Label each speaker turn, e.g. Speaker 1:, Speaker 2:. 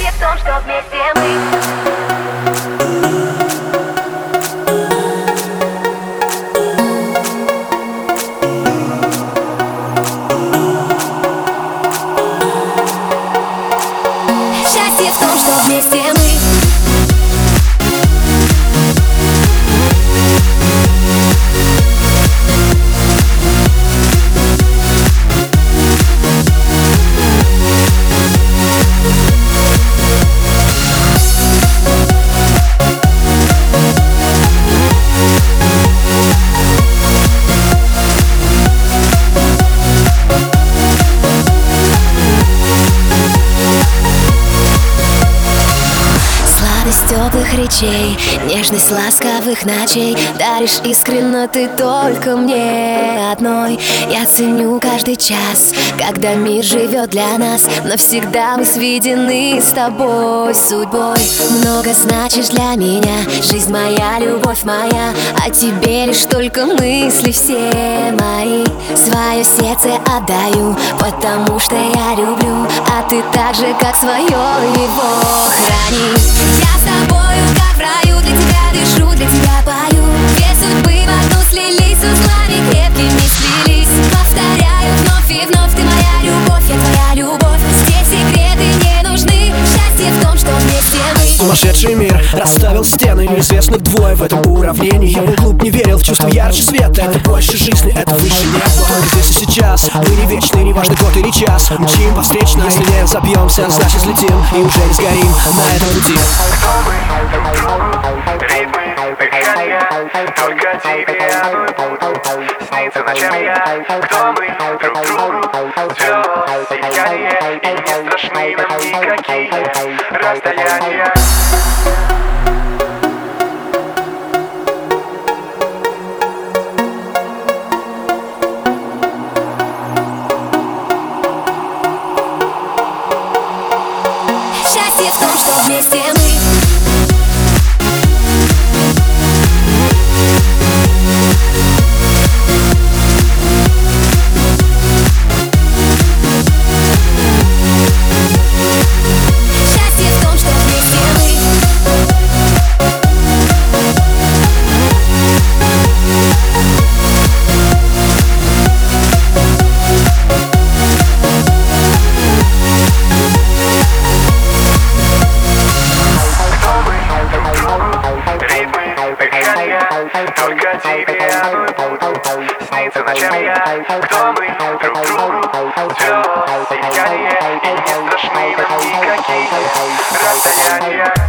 Speaker 1: Счастье в том, что вместе мы. вместе
Speaker 2: Сладость теплых речей, нежность ласковых ночей. Даришь искренно ты только мне одной. Я ценю каждый час, когда мир живет для нас. Навсегда мы сведены с тобой судьбой. Много значишь для меня, жизнь моя, любовь моя. О тебе лишь только мысли все мои. Свое сердце отдаю, потому что я люблю. А ты так же, как свое его. Храни с тобою, как в раю, для тебя дышу, для тебя пою. Две судьбы в одну слились, узлами крепкими сплелись Повторяю вновь и вновь, ты моя любовь, я твоя любовь. Здесь секреты не нужны, счастье в том, что вместе мы.
Speaker 3: Сумасшедший мир расставил стены Неизвестных двое в этом уравнении. Я был глуп, не верил в чувство ярче света. Это больше жизни, это выше неба. Только здесь и сейчас Мы не вечны, не важно год или час. Мчим по встречной, если не забьемся Значит взлетим и уже не сгорим. На этом пути.
Speaker 4: Только тебе. Снится ночами я? Кто мы? Друг другу
Speaker 2: том, что
Speaker 4: Только тебе одной буду Снится ночами я Кто мы друг другу Все сияние И не страшны нам никакие Расстояния